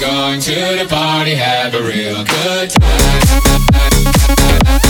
Going to the party, have a real good time.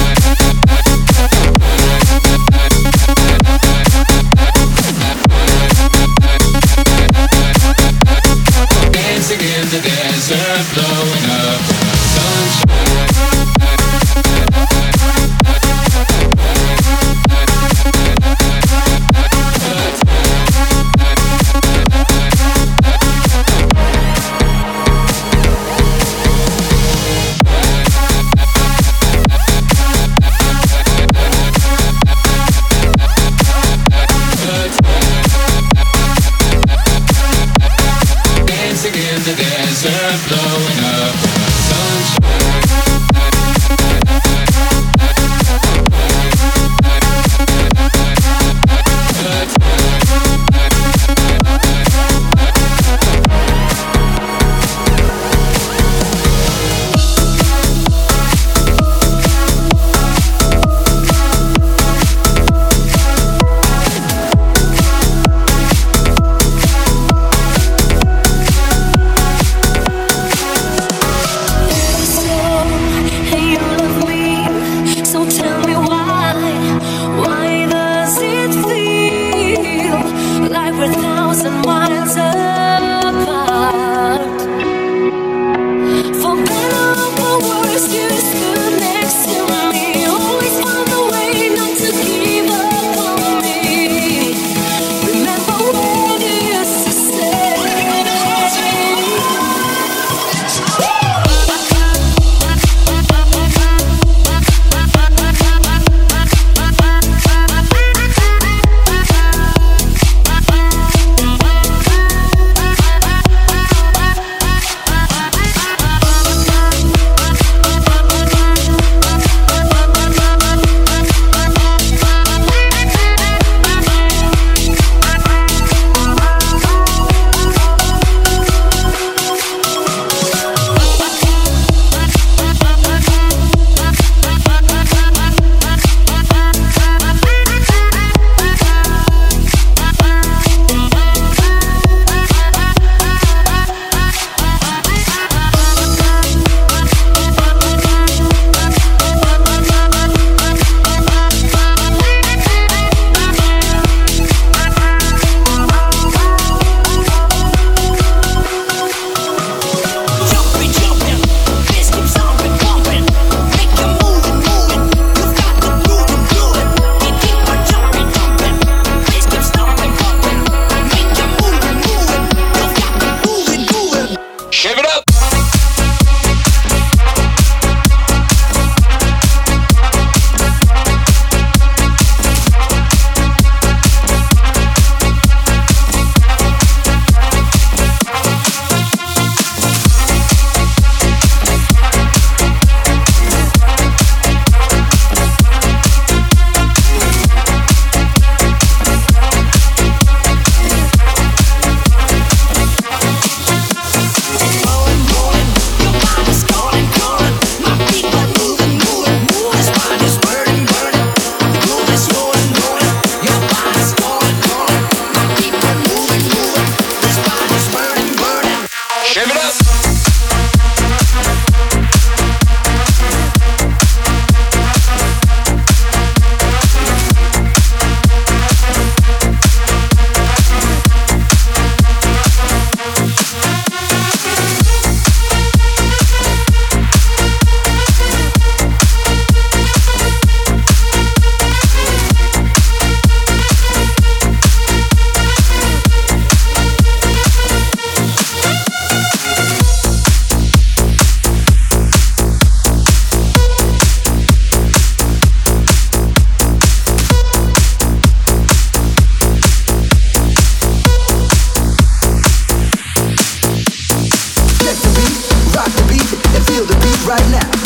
right now.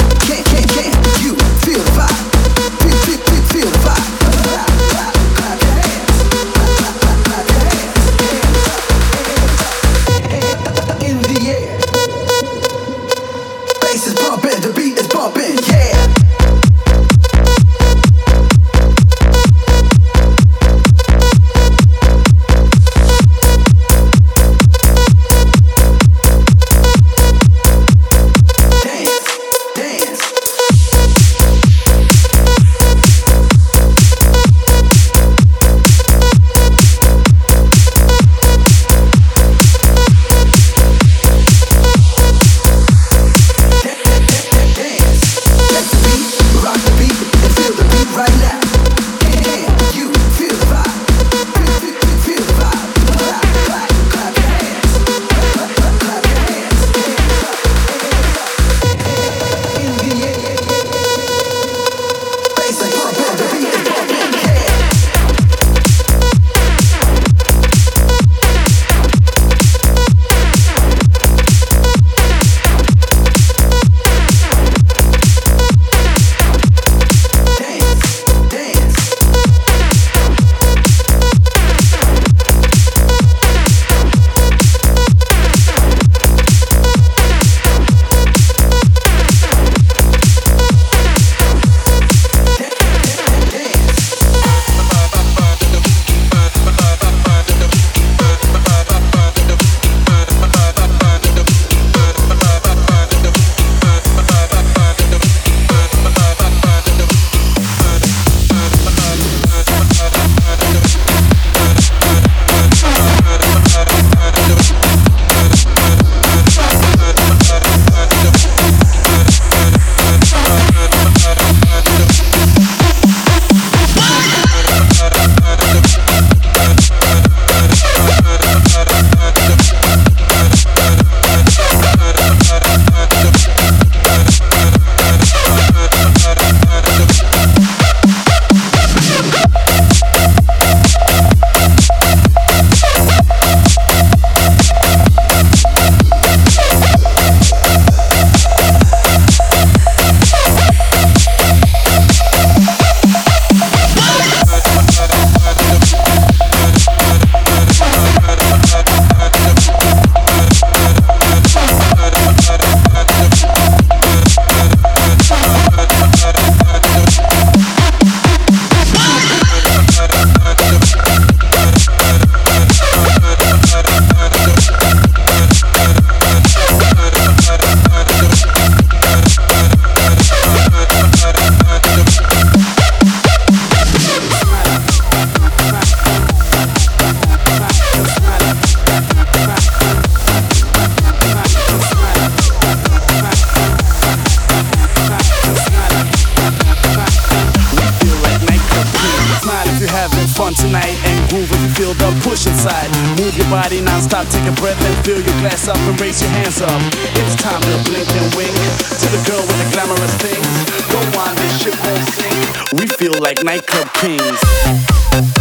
Take a breath and fill your glass up and raise your hands up. It's time to blink and wink to the girl with the glamorous things. Go on, this ship won't sink. We feel like nightclub kings.